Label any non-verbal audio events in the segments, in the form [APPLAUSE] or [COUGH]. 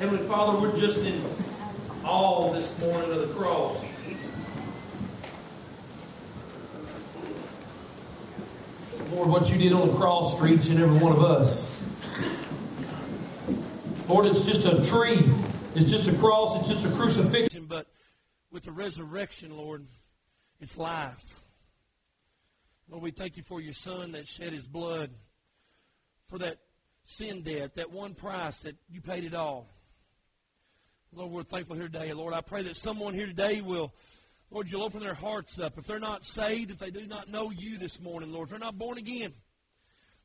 Heavenly Father, we're just in awe this morning of the cross. Lord, what you did on the cross for each and every one of us. Lord, it's just a tree. It's just a cross. It's just a crucifixion. But with the resurrection, Lord, it's life. Lord, we thank you for your son that shed his blood for that sin debt, that one price that you paid it all. Lord, we're thankful here today. Lord, I pray that someone here today will, Lord, you'll open their hearts up. If they're not saved, if they do not know you this morning, Lord, if they're not born again,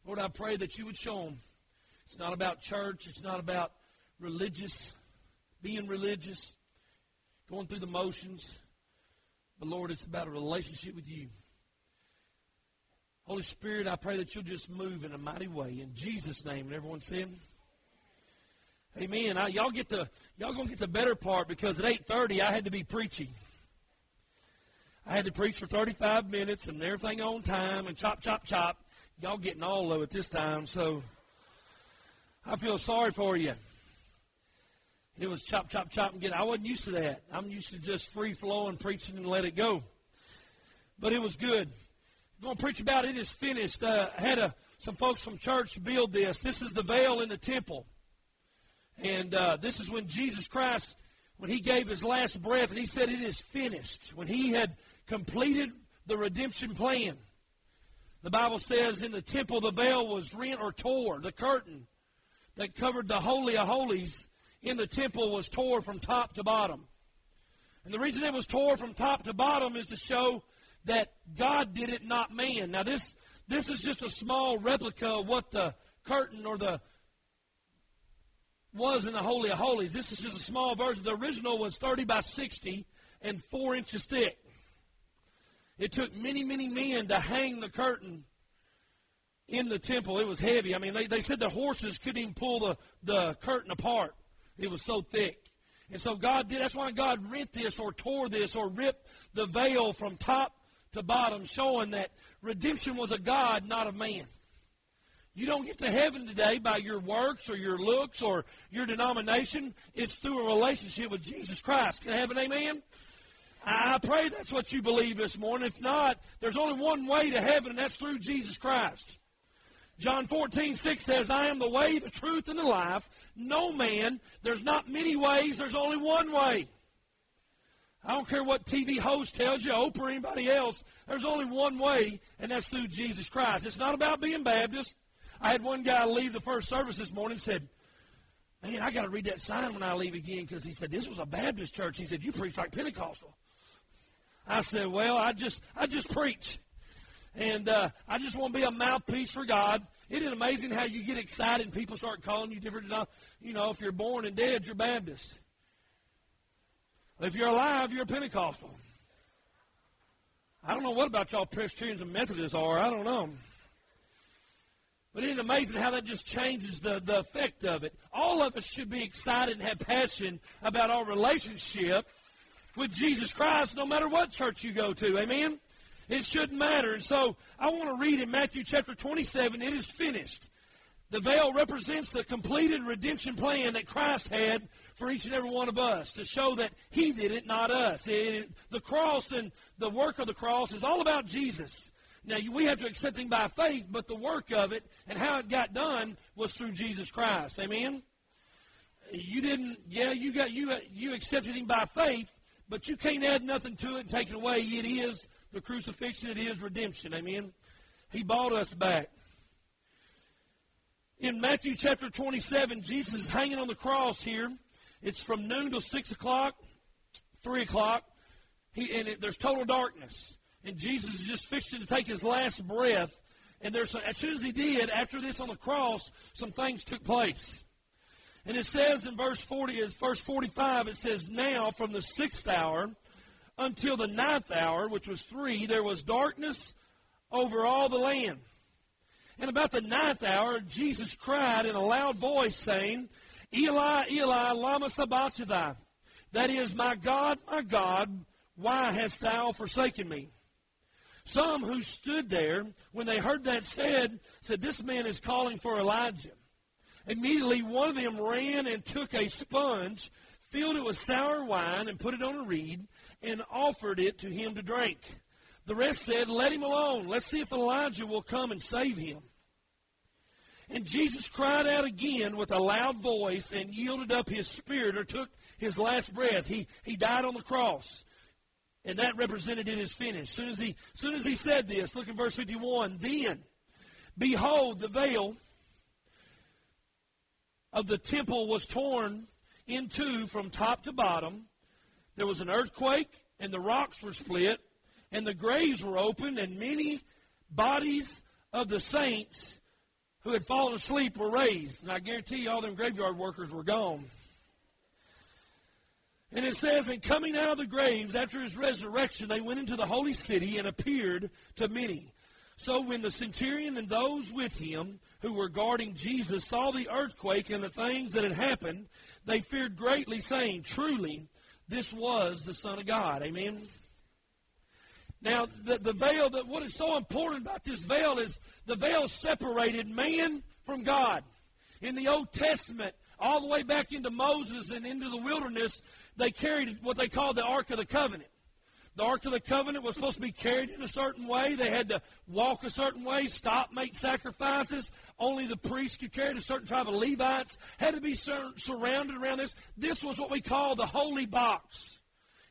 Lord, I pray that you would show them. It's not about church. It's not about religious, being religious, going through the motions. But Lord, it's about a relationship with you. Holy Spirit, I pray that you'll just move in a mighty way. In Jesus' name. And everyone said, Amen. I, y'all get the y'all gonna get the better part because at eight thirty I had to be preaching. I had to preach for thirty five minutes and everything on time and chop chop chop. Y'all getting all of it this time, so I feel sorry for you. It was chop chop chop and get. I wasn't used to that. I'm used to just free flowing preaching and let it go. But it was good. I'm going to preach about it is finished. Uh, I had a, some folks from church build this. This is the veil in the temple. And uh, this is when Jesus Christ, when he gave his last breath, and he said, It is finished. When he had completed the redemption plan. The Bible says in the temple the veil was rent or tore. The curtain that covered the Holy of Holies in the temple was tore from top to bottom. And the reason it was tore from top to bottom is to show that God did it, not man. Now, this, this is just a small replica of what the curtain or the was in the Holy of Holies. This is just a small version. The original was 30 by 60 and 4 inches thick. It took many, many men to hang the curtain in the temple. It was heavy. I mean, they, they said the horses couldn't even pull the, the curtain apart. It was so thick. And so God did. That's why God rent this or tore this or ripped the veil from top to bottom, showing that redemption was a God, not a man. You don't get to heaven today by your works or your looks or your denomination. It's through a relationship with Jesus Christ. Can I have an amen? I pray that's what you believe this morning. If not, there's only one way to heaven, and that's through Jesus Christ. John 14, 6 says, I am the way, the truth, and the life. No man, there's not many ways, there's only one way. I don't care what TV host tells you, Oprah, or anybody else. There's only one way, and that's through Jesus Christ. It's not about being Baptist. I had one guy leave the first service this morning and said, Man, I got to read that sign when I leave again because he said, This was a Baptist church. He said, You preach like Pentecostal. I said, Well, I just, I just preach. And uh, I just want to be a mouthpiece for God. Isn't it amazing how you get excited and people start calling you different? You know, if you're born and dead, you're Baptist. If you're alive, you're Pentecostal. I don't know what about y'all Presbyterians and Methodists are. I don't know. But isn't it amazing how that just changes the, the effect of it? All of us should be excited and have passion about our relationship with Jesus Christ no matter what church you go to. Amen? It shouldn't matter. And so I want to read in Matthew chapter 27, it is finished. The veil represents the completed redemption plan that Christ had for each and every one of us to show that He did it, not us. It, the cross and the work of the cross is all about Jesus. Now, we have to accept Him by faith, but the work of it and how it got done was through Jesus Christ. Amen? You didn't, yeah, you got you you accepted Him by faith, but you can't add nothing to it and take it away. It is the crucifixion, it is redemption. Amen? He bought us back. In Matthew chapter 27, Jesus is hanging on the cross here. It's from noon till 6 o'clock, 3 o'clock, he, and it, there's total darkness and Jesus is just fixing to take his last breath. And there's as soon as he did, after this on the cross, some things took place. And it says in verse 40, verse 45, it says, Now from the sixth hour until the ninth hour, which was three, there was darkness over all the land. And about the ninth hour, Jesus cried in a loud voice, saying, Eli, Eli, lama sabachthani. That is, my God, my God, why hast thou forsaken me? Some who stood there, when they heard that said, said, This man is calling for Elijah. Immediately, one of them ran and took a sponge, filled it with sour wine, and put it on a reed, and offered it to him to drink. The rest said, Let him alone. Let's see if Elijah will come and save him. And Jesus cried out again with a loud voice and yielded up his spirit or took his last breath. He, he died on the cross. And that represented is finished. Soon as he soon as he said this, look at verse 51. Then, behold, the veil of the temple was torn in two from top to bottom. There was an earthquake, and the rocks were split, and the graves were opened, and many bodies of the saints who had fallen asleep were raised. And I guarantee you, all them graveyard workers were gone. And it says, And coming out of the graves after his resurrection, they went into the holy city and appeared to many. So when the centurion and those with him who were guarding Jesus saw the earthquake and the things that had happened, they feared greatly, saying, Truly, this was the Son of God. Amen. Now, the, the veil, that what is so important about this veil is the veil separated man from God. In the Old Testament, all the way back into Moses and into the wilderness, they carried what they called the Ark of the Covenant. The Ark of the Covenant was supposed to be carried in a certain way. They had to walk a certain way, stop, make sacrifices. Only the priests could carry it. A certain tribe of Levites had to be sur- surrounded around this. This was what we call the holy box.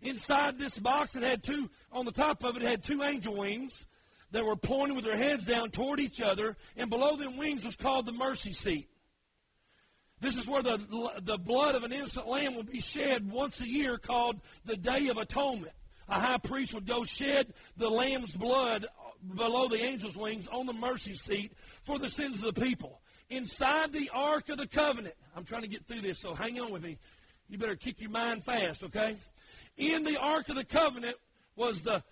Inside this box, it had two, on the top of it, it had two angel wings that were pointing with their heads down toward each other, and below them wings was called the mercy seat. This is where the, the blood of an innocent lamb would be shed once a year called the Day of Atonement. A high priest would go shed the lamb's blood below the angel's wings on the mercy seat for the sins of the people. Inside the Ark of the Covenant, I'm trying to get through this, so hang on with me. You better kick your mind fast, okay? In the Ark of the Covenant was the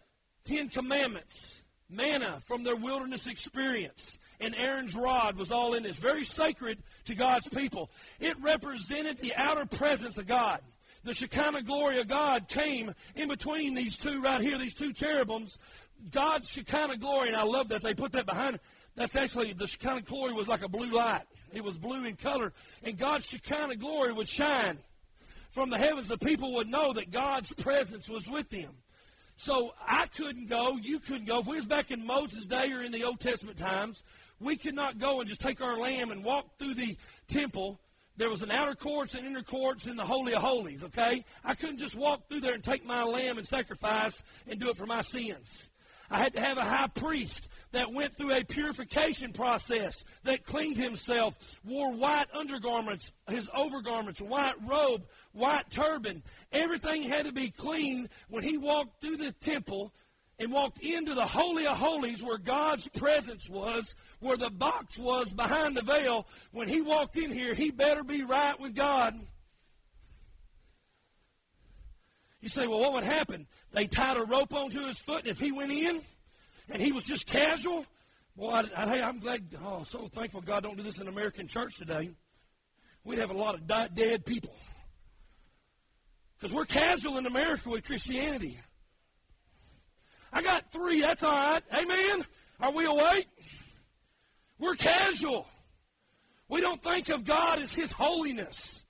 Ten Commandments, manna from their wilderness experience, and Aaron's rod was all in this. Very sacred to God's people. It represented the outer presence of God. The Shekinah glory of God came in between these two right here, these two cherubims. God's Shekinah glory, and I love that they put that behind. That's actually, the Shekinah glory was like a blue light. It was blue in color, and God's Shekinah glory would shine from the heavens. The people would know that God's presence was with them. So I couldn't go, you couldn't go. If we was back in Moses' day or in the Old Testament times, we could not go and just take our lamb and walk through the temple. There was an outer courts and inner courts in the Holy of Holies, okay? I couldn't just walk through there and take my lamb and sacrifice and do it for my sins. I had to have a high priest that went through a purification process, that cleaned himself, wore white undergarments, his overgarments, white robe, white turban. Everything had to be clean when he walked through the temple and walked into the Holy of Holies where God's presence was, where the box was behind the veil. When he walked in here, he better be right with God. You say, well, what would happen? They tied a rope onto his foot, and if he went in and he was just casual, boy, I, I'm glad, oh, so thankful God don't do this in American church today. We'd have a lot of dead people. Because we're casual in America with Christianity. I got three. That's all right. Amen. Are we awake? We're casual. We don't think of God as His holiness.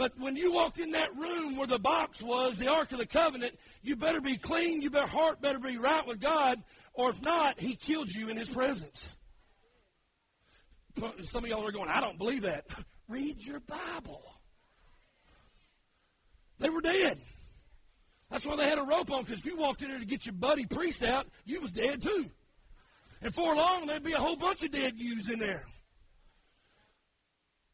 But when you walked in that room where the box was, the Ark of the Covenant, you better be clean. Your heart better be right with God. Or if not, He killed you in His presence. Some of y'all are going, I don't believe that. [LAUGHS] Read your Bible. They were dead. That's why they had a rope on, because if you walked in there to get your buddy priest out, you was dead too. And for long, there'd be a whole bunch of dead yous in there.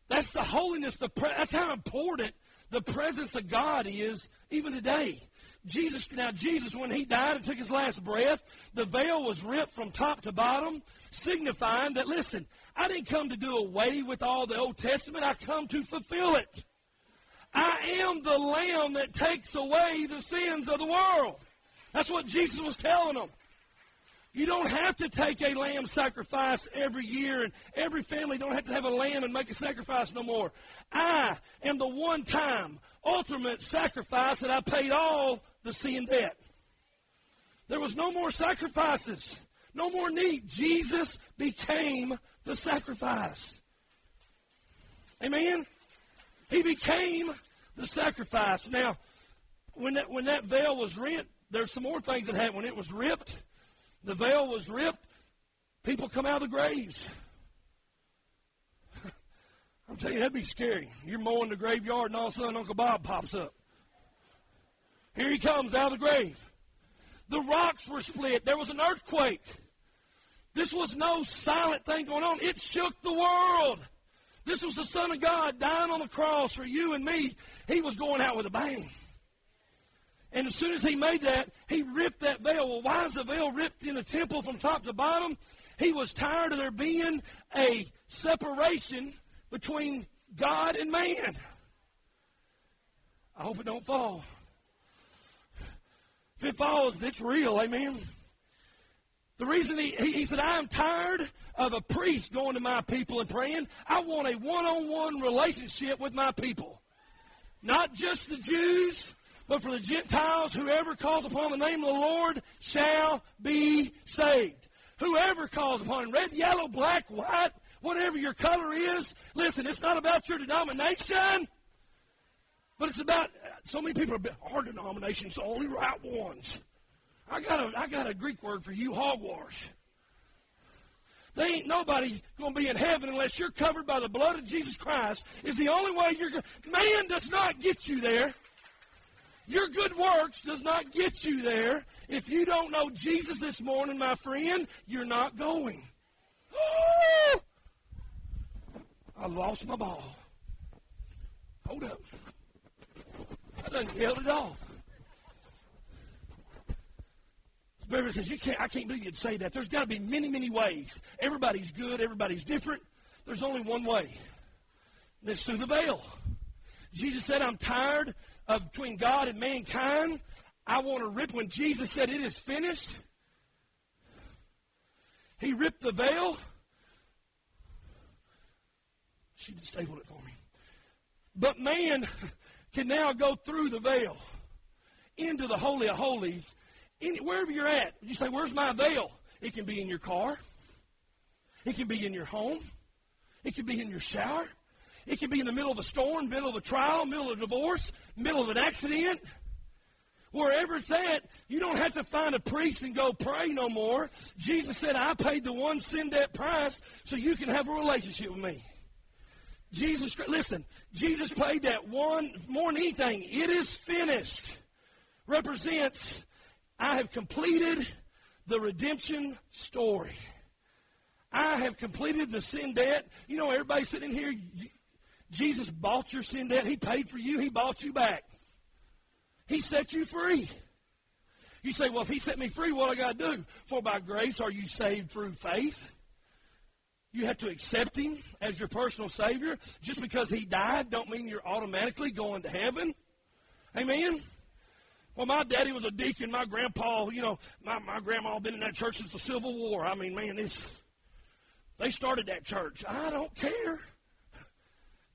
That's the holiness. The pre- that's how important the presence of God is even today. Jesus, now Jesus, when he died and took his last breath, the veil was ripped from top to bottom, signifying that, listen, I didn't come to do away with all the Old Testament. I come to fulfill it. I am the lamb that takes away the sins of the world. That's what Jesus was telling them. You don't have to take a lamb sacrifice every year, and every family don't have to have a lamb and make a sacrifice no more. I am the one time ultimate sacrifice that I paid all the sin debt. There was no more sacrifices, no more need. Jesus became the sacrifice. Amen? He became the sacrifice. Now, when that, when that veil was rent, there's some more things that happened. When it was ripped, the veil was ripped, people come out of the graves. [LAUGHS] I'm telling you, that'd be scary. You're mowing the graveyard, and all of a sudden Uncle Bob pops up. Here he comes out of the grave. The rocks were split. There was an earthquake. This was no silent thing going on. It shook the world. This was the Son of God dying on the cross for you and me. He was going out with a bang. And as soon as he made that, he ripped that veil. Well, why is the veil ripped in the temple from top to bottom? He was tired of there being a separation between God and man. I hope it don't fall. If it falls, it's real. Amen. The reason he, he, he, said, I'm tired of a priest going to my people and praying. I want a one on one relationship with my people. Not just the Jews, but for the Gentiles, whoever calls upon the name of the Lord shall be saved. Whoever calls upon him, red, yellow, black, white, whatever your color is, listen, it's not about your denomination, but it's about so many people are our denomination's the only right ones. I got a I got a Greek word for you, hogwash. There ain't nobody going to be in heaven unless you're covered by the blood of Jesus Christ. Is the only way you're going. Man does not get you there. Your good works does not get you there. If you don't know Jesus this morning, my friend, you're not going. [GASPS] I lost my ball. Hold up. I done held it off. Beverly says, you can't, I can't believe you'd say that. There's got to be many, many ways. Everybody's good. Everybody's different. There's only one way. That's through the veil. Jesus said, I'm tired of between God and mankind. I want to rip. When Jesus said, it is finished, he ripped the veil. She stapled it for me. But man can now go through the veil into the Holy of Holies. Any, wherever you're at, you say, Where's my veil? It can be in your car, it can be in your home, it can be in your shower, it can be in the middle of a storm, middle of a trial, middle of a divorce, middle of an accident. Wherever it's at, you don't have to find a priest and go pray no more. Jesus said, I paid the one sin debt price so you can have a relationship with me. Jesus, listen, Jesus paid that one more than anything. It is finished. Represents, I have completed the redemption story. I have completed the sin debt. You know, everybody sitting here, Jesus bought your sin debt. He paid for you. He bought you back. He set you free. You say, well, if he set me free, what I got to do? For by grace are you saved through faith. You have to accept him as your personal Savior. Just because he died don't mean you're automatically going to heaven. Amen? Well, my daddy was a deacon. My grandpa, you know, my, my grandma been in that church since the Civil War. I mean, man, it's, they started that church. I don't care.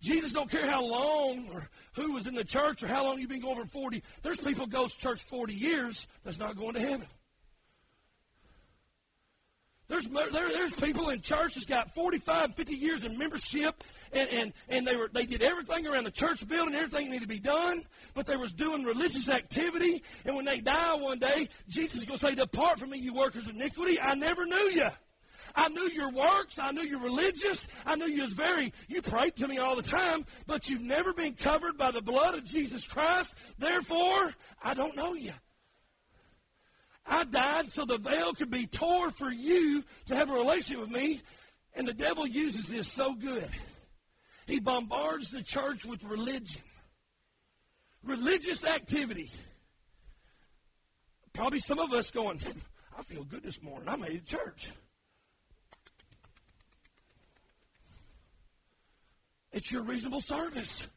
Jesus don't care how long or who was in the church or how long you've been going for 40. There's people go to church 40 years that's not going to heaven. There's, there, there's people in church that's got 45, 50 years in membership, and, and, and they, were, they did everything around the church building, everything needed to be done, but they was doing religious activity, and when they die one day, Jesus is going to say, Depart from me, you workers of iniquity. I never knew you. I knew your works. I knew you're religious. I knew you was very, you prayed to me all the time, but you've never been covered by the blood of Jesus Christ. Therefore, I don't know you. I died so the veil could be tore for you to have a relationship with me. And the devil uses this so good. He bombards the church with religion, religious activity. Probably some of us going, [LAUGHS] I feel good this morning. I made it to church. It's your reasonable service.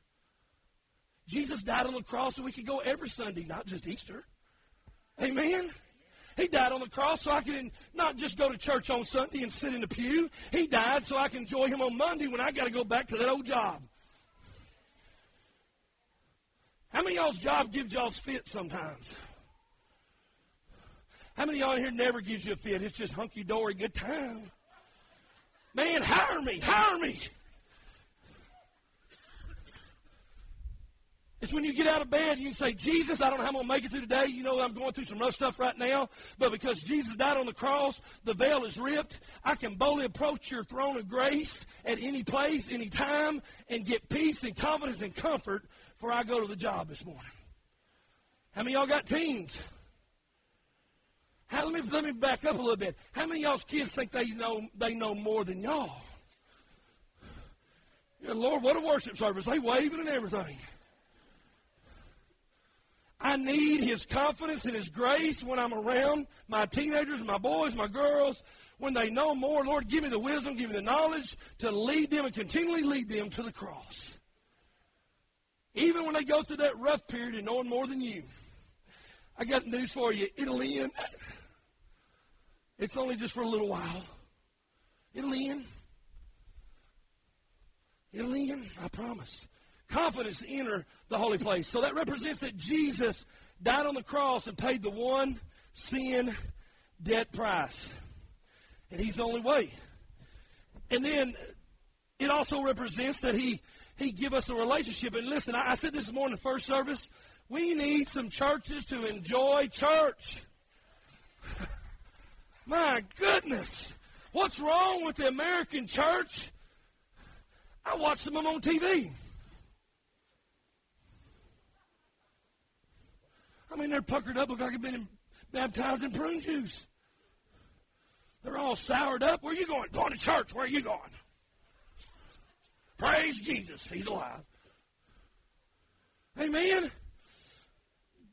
Jesus died on the cross so we could go every Sunday, not just Easter. Amen. He died on the cross so I can not just go to church on Sunday and sit in the pew. He died so I can enjoy him on Monday when I got to go back to that old job. How many y'all's job gives y'all's fit sometimes? How many y'all here never gives you a fit? It's just hunky dory, good time. Man, hire me, hire me. It's when you get out of bed and you can say, Jesus, I don't know how I'm going to make it through today. You know I'm going through some rough stuff right now. But because Jesus died on the cross, the veil is ripped. I can boldly approach your throne of grace at any place, any time, and get peace and confidence and comfort before I go to the job this morning. How many y'all got teens? How, let, me, let me back up a little bit. How many y'all's kids think they know, they know more than y'all? Yeah, Lord, what a worship service. They waving and everything. I need his confidence and his grace when I'm around my teenagers, my boys, my girls, when they know more. Lord, give me the wisdom, give me the knowledge to lead them and continually lead them to the cross. Even when they go through that rough period and knowing more than you. I got news for you. It'll end. It's only just for a little while. It'll end. It'll end, I promise confidence to enter the holy place. So that represents that Jesus died on the cross and paid the one sin debt price. And he's the only way. And then it also represents that he he give us a relationship. And listen, I, I said this morning in first service, we need some churches to enjoy church. [LAUGHS] My goodness. What's wrong with the American church? I watch some of them on TV. I mean, they're puckered up, look like they've been baptized in prune juice. They're all soured up. Where are you going? Going to church. Where are you going? Praise Jesus. He's alive. Amen.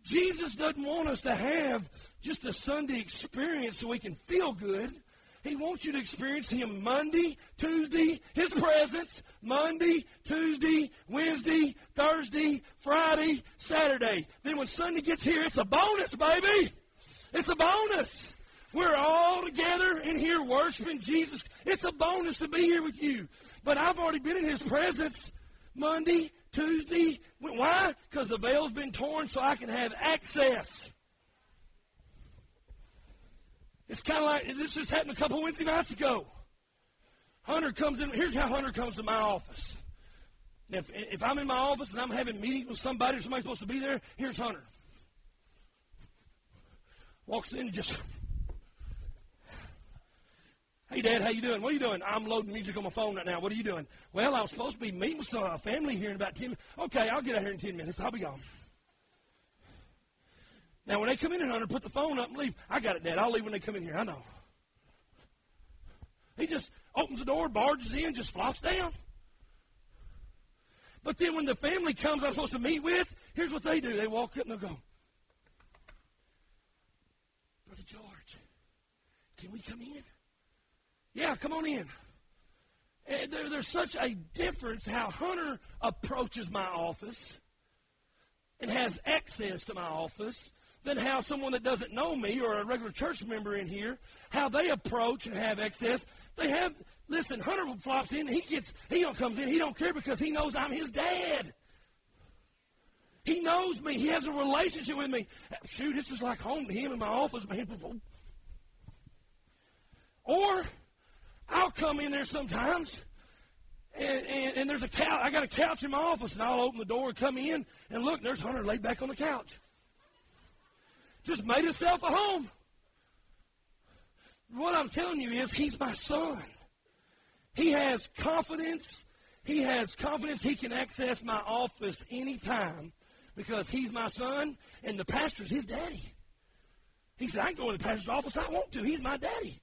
Jesus doesn't want us to have just a Sunday experience so we can feel good. He wants you to experience Him Monday, Tuesday, His presence, Monday, Tuesday, Wednesday, Thursday, Friday, Saturday. Then when Sunday gets here, it's a bonus, baby. It's a bonus. We're all together in here worshiping Jesus. It's a bonus to be here with you. But I've already been in His presence Monday, Tuesday. Why? Because the veil's been torn so I can have access. It's kind of like this just happened a couple Wednesday nights ago. Hunter comes in. Here's how Hunter comes to my office. If, if I'm in my office and I'm having meetings with somebody or somebody's supposed to be there, here's Hunter. Walks in and just, hey Dad, how you doing? What are you doing? I'm loading music on my phone right now. What are you doing? Well, I was supposed to be meeting with some family here in about ten minutes. Okay, I'll get out here in ten minutes. I'll be gone. Now, when they come in here, Hunter, put the phone up and leave. I got it, Dad. I'll leave when they come in here. I know. He just opens the door, barges in, just flops down. But then when the family comes I'm supposed to meet with, here's what they do. They walk up and they go, Brother George, can we come in? Yeah, come on in. There, there's such a difference how Hunter approaches my office and has access to my office than how someone that doesn't know me or a regular church member in here, how they approach and have access. They have, listen, Hunter flops in, he gets, he don't comes in, he don't care because he knows I'm his dad. He knows me. He has a relationship with me. Shoot, it's just like home to him in my office, man. Or I'll come in there sometimes and, and, and, there's a couch. I got a couch in my office, and I'll open the door and come in, and look, there's Hunter laid back on the couch just made himself a home. What I'm telling you is, he's my son. He has confidence. He has confidence he can access my office anytime because he's my son and the pastor's his daddy. He said, I can go in the pastor's office I want to. He's my daddy.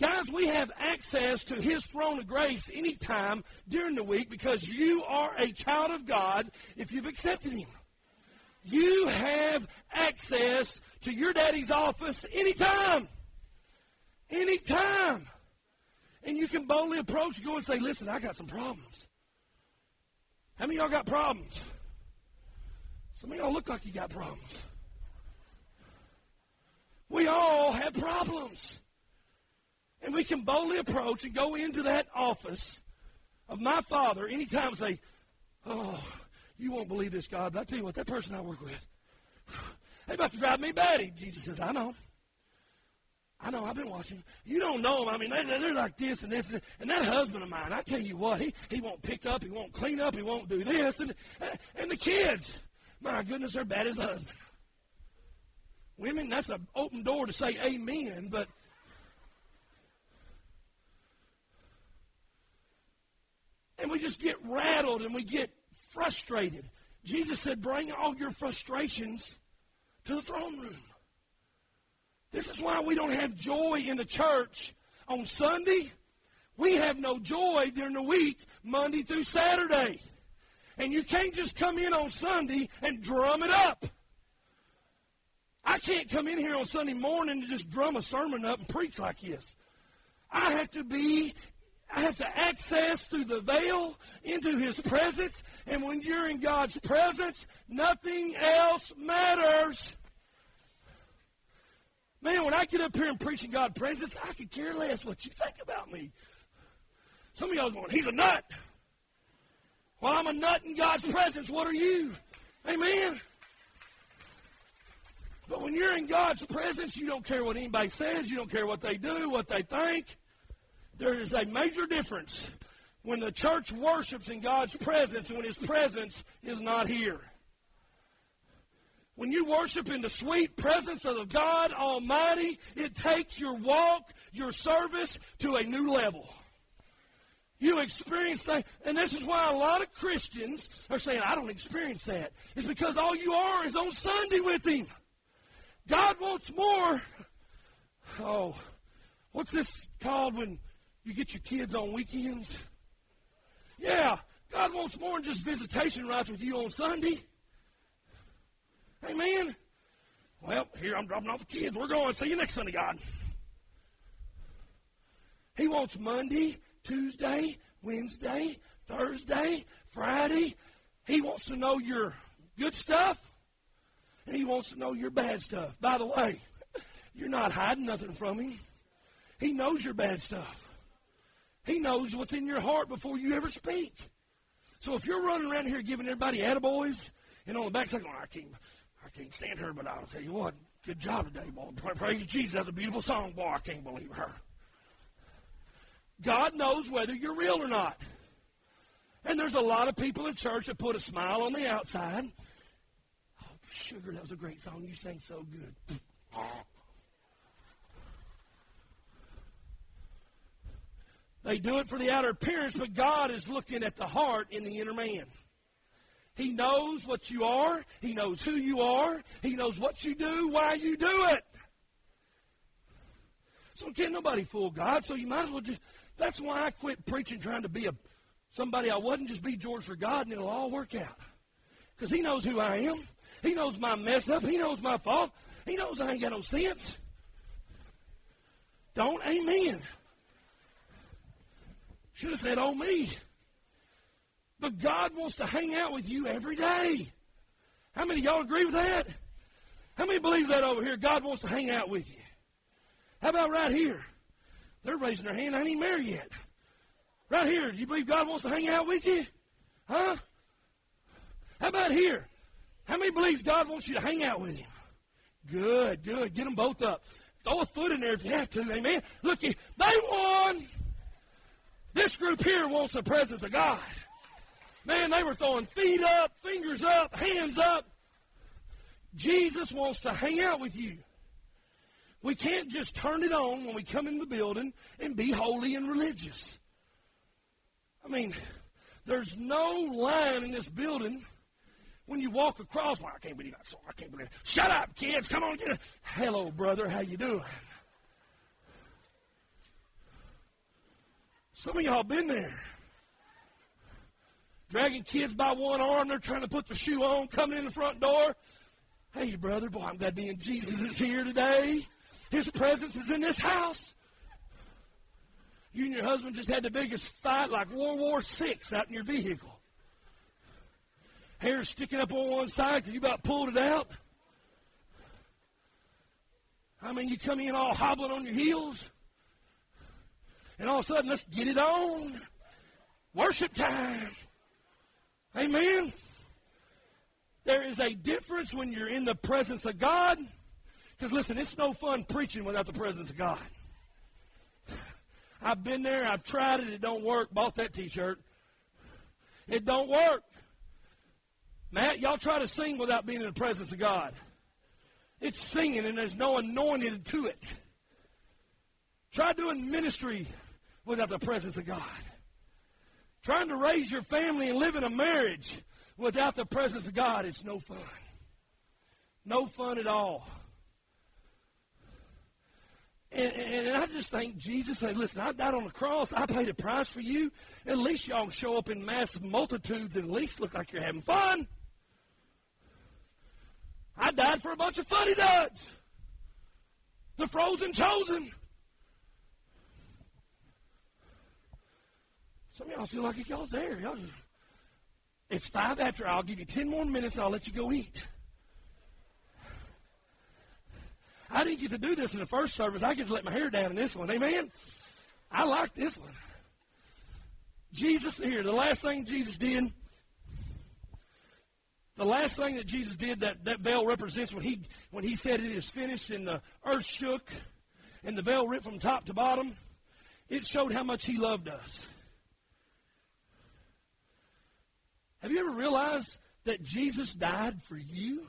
Guys, we have access to his throne of grace anytime during the week because you are a child of God if you've accepted him. You have access to your daddy's office anytime. Anytime. And you can boldly approach, go and say, listen, I got some problems. How many y'all got problems? Some of y'all look like you got problems. We all have problems. And we can boldly approach and go into that office of my father anytime and say, Oh, you won't believe this, God, but I tell you what, that person I work with, [SIGHS] they about to drive me batty. Jesus says, I know. I know, I've been watching. You don't know them. I mean, they, they're like this and this. And that husband of mine, I tell you what, he, he won't pick up, he won't clean up, he won't do this. And, uh, and the kids, My goodness, they're bad as husband. Women, that's an open door to say amen, but and we just get rattled and we get frustrated. Jesus said, Bring all your frustrations to the throne room. This is why we don't have joy in the church on Sunday. We have no joy during the week, Monday through Saturday. And you can't just come in on Sunday and drum it up. I can't come in here on Sunday morning and just drum a sermon up and preach like this. I have to be I have to access through the veil into His presence. And when you're in God's presence, nothing else matters. Man, when I get up here and preach in God's presence, I could care less what you think about me. Some of y'all going, He's a nut. Well, I'm a nut in God's presence. What are you? Amen. But when you're in God's presence, you don't care what anybody says. You don't care what they do, what they think. There is a major difference when the church worships in God's presence when His presence is not here. When you worship in the sweet presence of the God Almighty, it takes your walk, your service to a new level. You experience that, and this is why a lot of Christians are saying, I don't experience that. It's because all you are is on Sunday with Him. God wants more. Oh, what's this called when you get your kids on weekends? Yeah, God wants more than just visitation rights with you on Sunday. Amen. Well, here I'm dropping off the kids. We're going. See you next Sunday, God. He wants Monday, Tuesday, Wednesday, Thursday, Friday. He wants to know your good stuff, and he wants to know your bad stuff. By the way, [LAUGHS] you're not hiding nothing from him. He knows your bad stuff. He knows what's in your heart before you ever speak. So if you're running around here giving everybody attaboys, and on the backside going, I can't, I can't stand her, but I'll tell you what, good job today, boy. Praise Jesus. That's a beautiful song, boy. I can't believe her. God knows whether you're real or not. And there's a lot of people in church that put a smile on the outside. Oh, sugar, that was a great song. You sang so good. They do it for the outer appearance, but God is looking at the heart in the inner man. He knows what you are. He knows who you are. He knows what you do, why you do it. So can't nobody fool God. So you might as well just. That's why I quit preaching, trying to be a somebody I wasn't. Just be George for God, and it'll all work out. Because He knows who I am. He knows my mess up. He knows my fault. He knows I ain't got no sense. Don't amen. Should have said, oh, me. But God wants to hang out with you every day. How many y'all agree with that? How many believes that over here? God wants to hang out with you. How about right here? They're raising their hand. I ain't married yet. Right here, do you believe God wants to hang out with you? Huh? How about here? How many believes God wants you to hang out with Him? Good, good. Get them both up. Throw a foot in there if you have to. Amen. Look, they won. This group here wants the presence of God. Man, they were throwing feet up, fingers up, hands up. Jesus wants to hang out with you. We can't just turn it on when we come in the building and be holy and religious. I mean, there's no line in this building when you walk across. Well, I can't believe that song. I can't believe it. Shut up, kids. Come on, get it. Hello, brother. How you doing? Some of y'all been there. Dragging kids by one arm, they're trying to put the shoe on, coming in the front door. Hey, brother, boy, I'm glad being Jesus is here today. His presence is in this house. You and your husband just had the biggest fight like World War VI out in your vehicle. Hair sticking up on one side because you about pulled it out. I mean, you come in all hobbling on your heels and all of a sudden, let's get it on. Worship time. Amen. There is a difference when you're in the presence of God. Because listen, it's no fun preaching without the presence of God. I've been there, I've tried it, it don't work. Bought that t shirt. It don't work. Matt, y'all try to sing without being in the presence of God. It's singing and there's no anointing to it. Try doing ministry without the presence of God. Trying to raise your family and live in a marriage without the presence of God, it's no fun. No fun at all. And, and, and, I just think Jesus said, listen, I died on the cross. I paid a price for you. At least y'all show up in massive multitudes and at least look like you're having fun. I died for a bunch of funny duds. The frozen chosen. Some of y'all feel like y'all's there. Y'all just, it's five after. I'll give you ten more minutes and I'll let you go eat. I didn't get to do this in the first service. I get to let my hair down in this one. Amen. I like this one. Jesus here, the last thing Jesus did the last thing that Jesus did that that veil represents when he when he said it is finished and the earth shook and the veil ripped from top to bottom, it showed how much he loved us. Have you ever realized that Jesus died for you?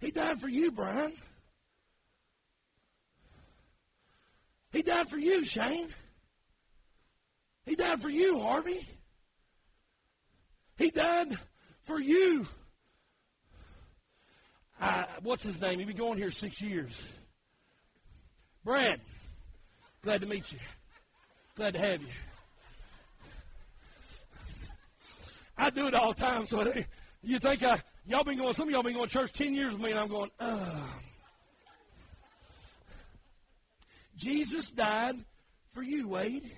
He died for you, Brian. He died for you, Shane. He died for you, Harvey. He died for you. I, what's his name? He's been going here six years. Brad, glad to meet you. Glad to have you. I do it all the time, so you think I, y'all been going, some of y'all been going to church 10 years with me, and I'm going, ugh. Jesus died for you, Wade.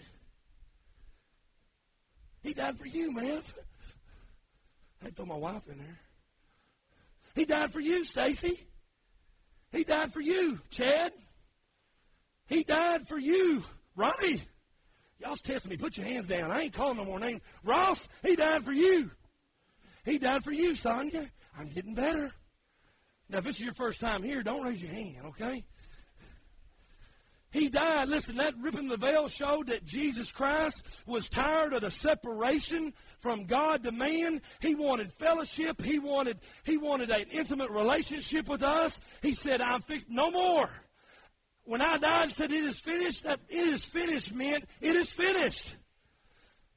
He died for you, man. I throw my wife in there. He died for you, Stacy. He died for you, Chad. He died for you, Ronnie. Y'all's testing me. Put your hands down. I ain't calling no more names. Ross, he died for you. He died for you, Sonia. I'm getting better. Now, if this is your first time here, don't raise your hand, okay? He died. Listen, that ripping the veil showed that Jesus Christ was tired of the separation from God to man. He wanted fellowship. He wanted, he wanted an intimate relationship with us. He said, I'm fixed. No more. When I died and said it is finished, that it is finished meant it is finished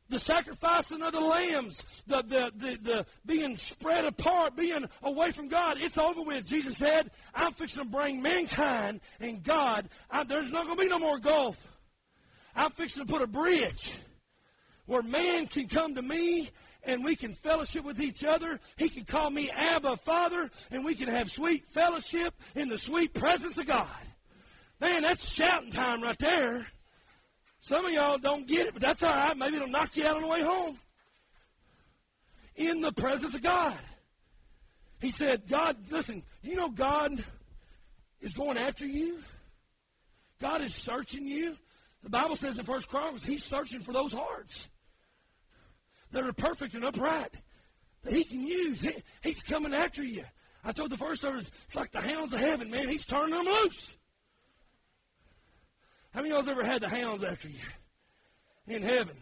the sacrificing of the lambs, the, the, the, the, being spread apart, being away from God, it's over with. Jesus said, I'm fixing to bring mankind and God. I, there's not going to be no more gulf. I'm fixing to put a bridge where man can come to me and we can fellowship with each other. He can call me Abba Father, and we can have sweet fellowship in the sweet presence of God. Man, that's shouting time right there. Some of y'all don't get it, but that's all right. Maybe it'll knock you out on the way home. In the presence of God. He said, God, listen, you know God is going after you? God is searching you. The Bible says in First Chronicles, He's searching for those hearts that are perfect and upright that He can use. He, he's coming after you. I told the first service, it's like the hounds of heaven, man. He's turning them loose. How many of y'all's ever had the hounds after you in heaven?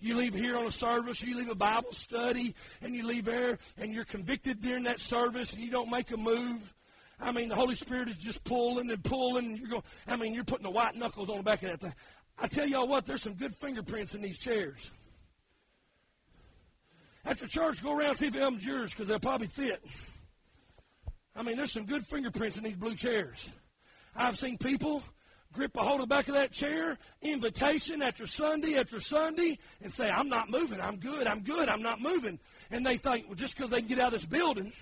You leave here on a service, you leave a Bible study, and you leave there, and you're convicted during that service, and you don't make a move. I mean, the Holy Spirit is just pulling and pulling, and you're going. I mean, you're putting the white knuckles on the back of that thing. I tell y'all what, there's some good fingerprints in these chairs. After church, go around and see if them's yours, because they'll probably fit. I mean, there's some good fingerprints in these blue chairs. I've seen people grip a hold of the back of that chair, invitation after Sunday after Sunday, and say, I'm not moving. I'm good. I'm good. I'm not moving. And they think, well, just because they can get out of this building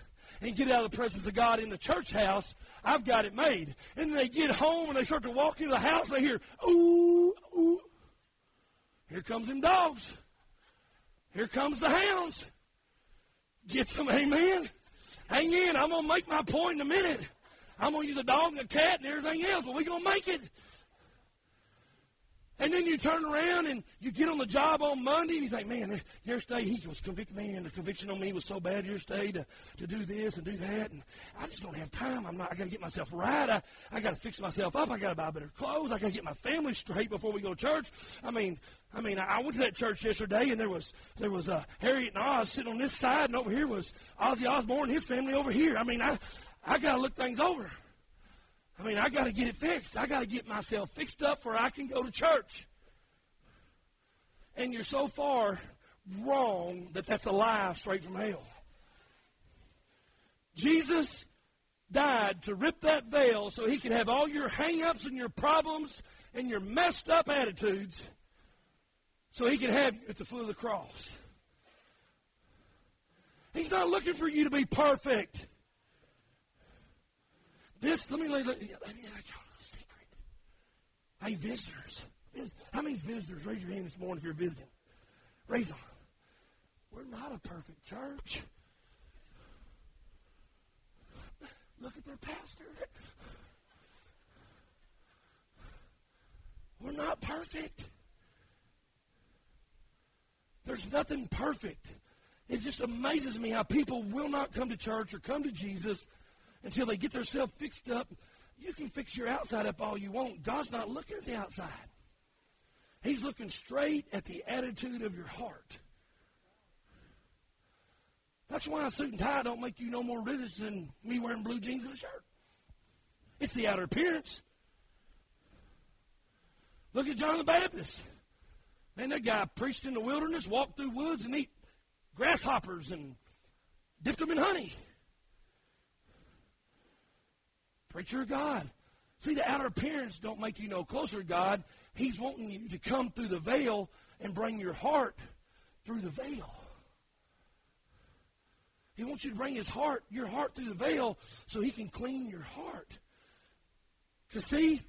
and get out of the presence of God in the church house, I've got it made. And they get home and they start to walk into the house and they hear, ooh, ooh. Here comes them dogs. Here comes the hounds. Get some amen. Hang in. I'm going to make my point in a minute. I'm going to use a dog and a cat and everything else, but we're going to make it. And then you turn around and you get on the job on Monday and you think, man, yesterday he was convicted. Man, the conviction on me was so bad yesterday to, to do this and do that. And I just don't have time. I'm not, I got to get myself right. I, I got to fix myself up. I got to buy better clothes. I got to get my family straight before we go to church. I mean, I mean, I went to that church yesterday and there was, there was uh, Harriet and Oz sitting on this side and over here was Ozzy Osbourne and his family over here. I mean, I, I got to look things over. I mean, I got to get it fixed. I got to get myself fixed up where I can go to church. And you're so far wrong that that's a lie straight from hell. Jesus died to rip that veil so he could have all your hang-ups and your problems and your messed up attitudes so he could have you at the foot of the cross. He's not looking for you to be perfect. This, let me, let, let, let me let y'all a secret. Hey, visitors. How many visitors? Raise your hand this morning if you're visiting. Raise them. We're not a perfect church. Look at their pastor. We're not perfect. There's nothing perfect. It just amazes me how people will not come to church or come to Jesus until they get themselves fixed up. You can fix your outside up all you want. God's not looking at the outside. He's looking straight at the attitude of your heart. That's why a suit and tie don't make you no more religious than me wearing blue jeans and a shirt. It's the outer appearance. Look at John the Baptist. Man, that guy preached in the wilderness, walked through woods, and eat grasshoppers and dipped them in honey. Preacher of God. See, the outer appearance don't make you no closer to God. He's wanting you to come through the veil and bring your heart through the veil. He wants you to bring his heart, your heart through the veil so he can clean your heart. Because see,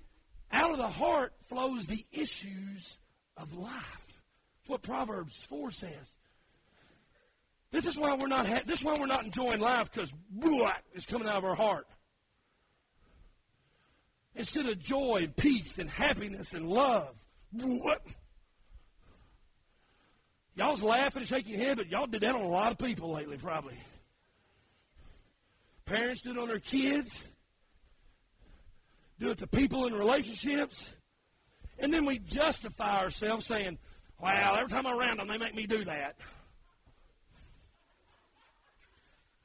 out of the heart flows the issues of life. What Proverbs 4 says. This is why we're not ha- this is why we're not enjoying life because is coming out of our heart instead of joy and peace and happiness and love. What? Y'all's laughing and shaking your head, but y'all did that on a lot of people lately, probably. Parents do it on their kids, do it to people in relationships, and then we justify ourselves saying, well, every time I'm around them, they make me do that.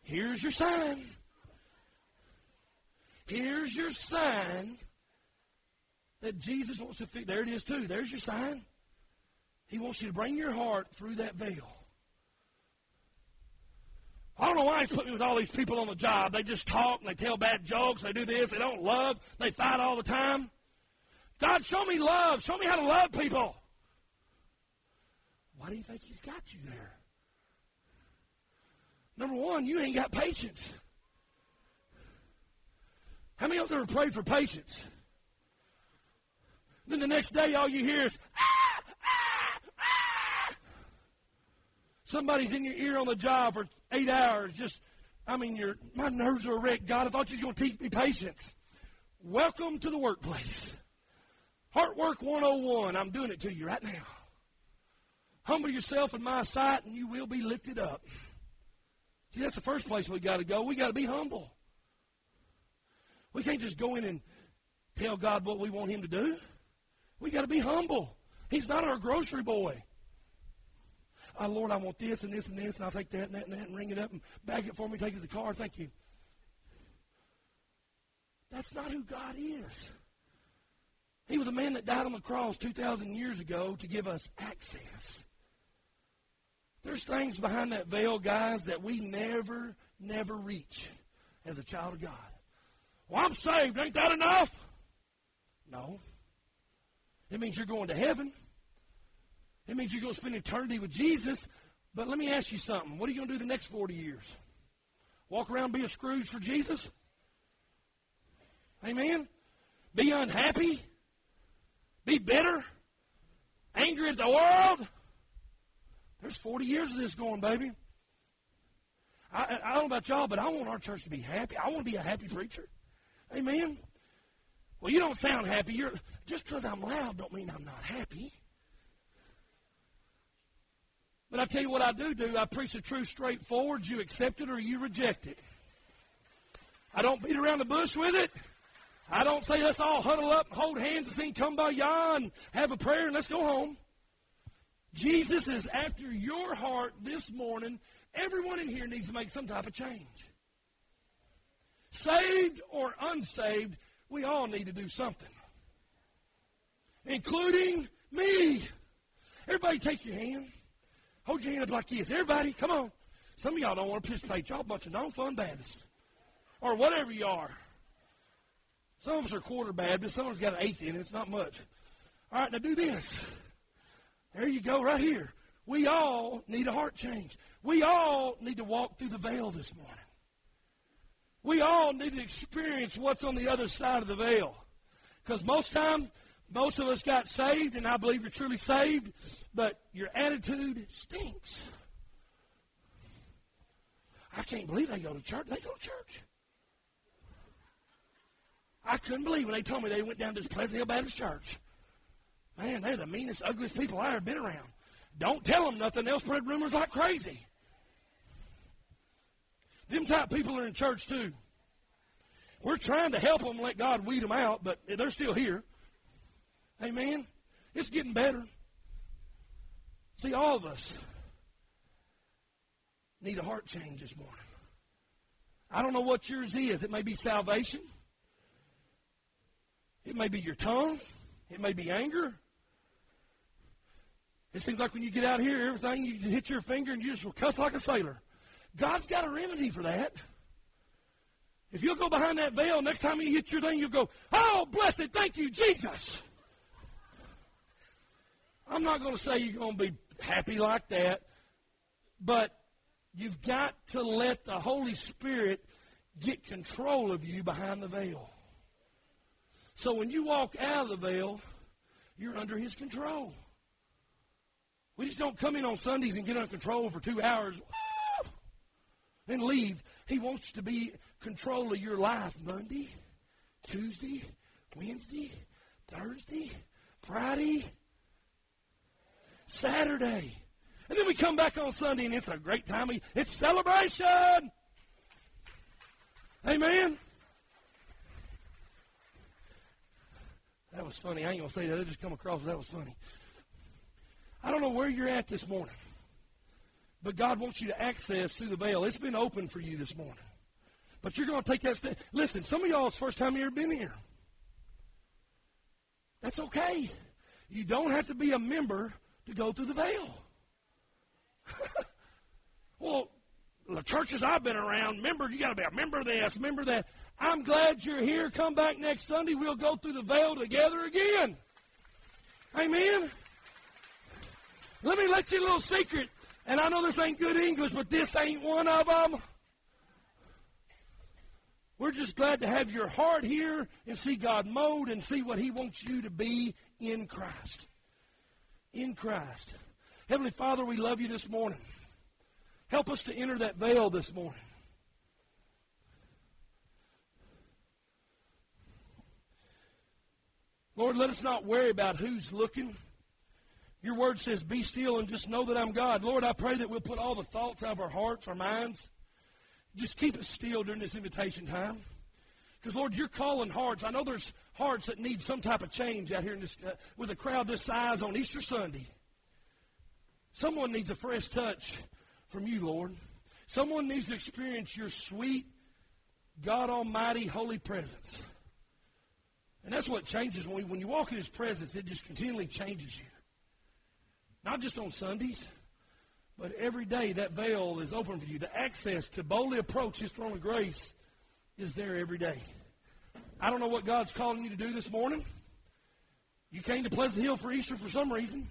Here's your sign. Here's your sign that Jesus wants to fit. There it is, too. There's your sign. He wants you to bring your heart through that veil. I don't know why he's putting me with all these people on the job. They just talk and they tell bad jokes. They do this. They don't love. They fight all the time. God, show me love. Show me how to love people. Why do you think he's got you there? Number one, you ain't got patience. How many of us ever prayed for patience? Then the next day, all you hear is, ah, ah, ah. Somebody's in your ear on the job for eight hours. Just, I mean, your my nerves are wrecked. God, I thought you were going to teach me patience. Welcome to the workplace. Heart Work 101. I'm doing it to you right now. Humble yourself in my sight, and you will be lifted up. See, that's the first place we got to go. We got to be humble. We can't just go in and tell God what we want Him to do. We got to be humble. He's not our grocery boy. Oh, Lord, I want this and this and this, and I'll take that and that and that and ring it up and bag it for me, take it to the car. Thank you. That's not who God is. He was a man that died on the cross 2,000 years ago to give us access. There's things behind that veil, guys, that we never, never reach as a child of God. Well, I'm saved. Ain't that enough? No. It means you're going to heaven. It means you're going to spend eternity with Jesus. But let me ask you something. What are you going to do the next 40 years? Walk around be a Scrooge for Jesus? Amen? Be unhappy? Be bitter? Angry at the world? There's 40 years of this going, baby. I, I don't know about y'all, but I want our church to be happy. I want to be a happy preacher. Amen. Well, you don't sound happy. You're just because I'm loud don't mean I'm not happy. But I tell you what I do do. I preach the truth straightforward. You accept it or you reject it. I don't beat around the bush with it. I don't say let's all huddle up, hold hands, and sing Kumbaya and have a prayer and let's go home. Jesus is after your heart this morning. Everyone in here needs to make some type of change. Saved or unsaved, we all need to do something, including me. Everybody, take your hand. Hold your hand up like this. Everybody, come on. Some of y'all don't want to participate. Y'all a bunch of non-fun Baptists. Or whatever you are. Some of us are quarter Baptists. Some of us got an eighth in it. It's not much. All right, now do this. There you go, right here. We all need a heart change. We all need to walk through the veil this morning. We all need to experience what's on the other side of the veil. Because most time, most of us got saved, and I believe you're truly saved, but your attitude stinks. I can't believe they go to church. They go to church. I couldn't believe when they told me they went down to this Pleasant Hill Baptist Church. Man, they're the meanest, ugliest people I ever been around. Don't tell them nothing. They'll spread rumors like crazy. Them type people are in church too. We're trying to help them let God weed them out, but they're still here. Amen. It's getting better. See, all of us need a heart change this morning. I don't know what yours is. It may be salvation. It may be your tongue. It may be anger. It seems like when you get out here, everything you hit your finger and you just will cuss like a sailor. God's got a remedy for that. If you'll go behind that veil, next time you hit your thing, you'll go, Oh, blessed, thank you, Jesus. I'm not going to say you're going to be happy like that, but you've got to let the Holy Spirit get control of you behind the veil. So when you walk out of the veil, you're under His control. We just don't come in on Sundays and get under control for two hours and leave. He wants to be control of your life Monday, Tuesday, Wednesday, Thursday, Friday, Saturday. And then we come back on Sunday and it's a great time. It's celebration. Amen. That was funny. I ain't going to say that. It just come across. That was funny. I don't know where you're at this morning, but God wants you to access through the veil. It's been open for you this morning. But you're going to take that step. Listen, some of y'all, it's the first time you ever been here. That's okay. You don't have to be a member to go through the veil. [LAUGHS] well, the churches I've been around, member, you got to be a member of this, member of that. I'm glad you're here. Come back next Sunday. We'll go through the veil together again. Amen. Let me let you a little secret. And I know this ain't good English, but this ain't one of them. We're just glad to have your heart here and see God mode and see what He wants you to be in Christ. In Christ. Heavenly Father, we love you this morning. Help us to enter that veil this morning. Lord, let us not worry about who's looking. Your word says, Be still and just know that I'm God. Lord, I pray that we'll put all the thoughts out of our hearts, our minds. Just keep it still during this invitation time. Because, Lord, you're calling hearts. I know there's hearts that need some type of change out here in this, uh, with a crowd this size on Easter Sunday. Someone needs a fresh touch from you, Lord. Someone needs to experience your sweet, God Almighty, holy presence. And that's what changes when, we, when you walk in His presence, it just continually changes you. Not just on Sundays, but every day that veil is open for you. The access to boldly approach His throne of grace is there every day. I don't know what God's calling you to do this morning. You came to Pleasant Hill for Easter for some reason.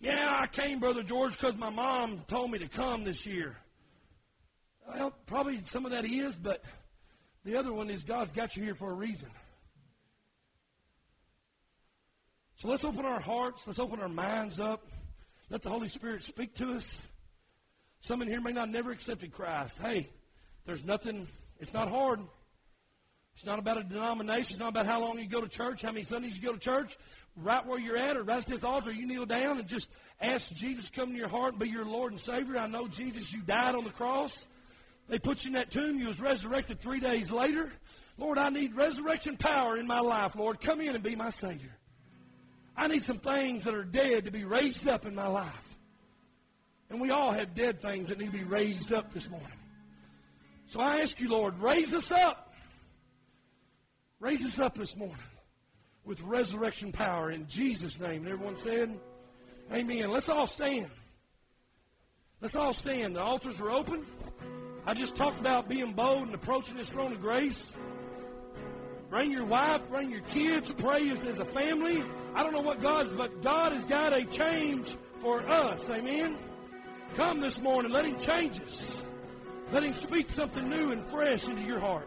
Yeah, I came, Brother George, because my mom told me to come this year. Well, probably some of that is, but the other one is God's got you here for a reason. So let's open our hearts, let's open our minds up. Let the Holy Spirit speak to us. Some in here may not never accepted Christ. Hey, there's nothing, it's not hard. It's not about a denomination. It's not about how long you go to church, how many Sundays you go to church. Right where you're at or right at this altar, you kneel down and just ask Jesus to come to your heart and be your Lord and Savior. I know, Jesus, you died on the cross. They put you in that tomb. You was resurrected three days later. Lord, I need resurrection power in my life. Lord, come in and be my Savior. I need some things that are dead to be raised up in my life. And we all have dead things that need to be raised up this morning. So I ask you, Lord, raise us up. Raise us up this morning with resurrection power in Jesus' name. And everyone said, Amen. Let's all stand. Let's all stand. The altars are open. I just talked about being bold and approaching this throne of grace. Bring your wife, bring your kids, pray as a family. I don't know what God's, but God has got a change for us. Amen. Come this morning. Let Him change us. Let Him speak something new and fresh into your heart.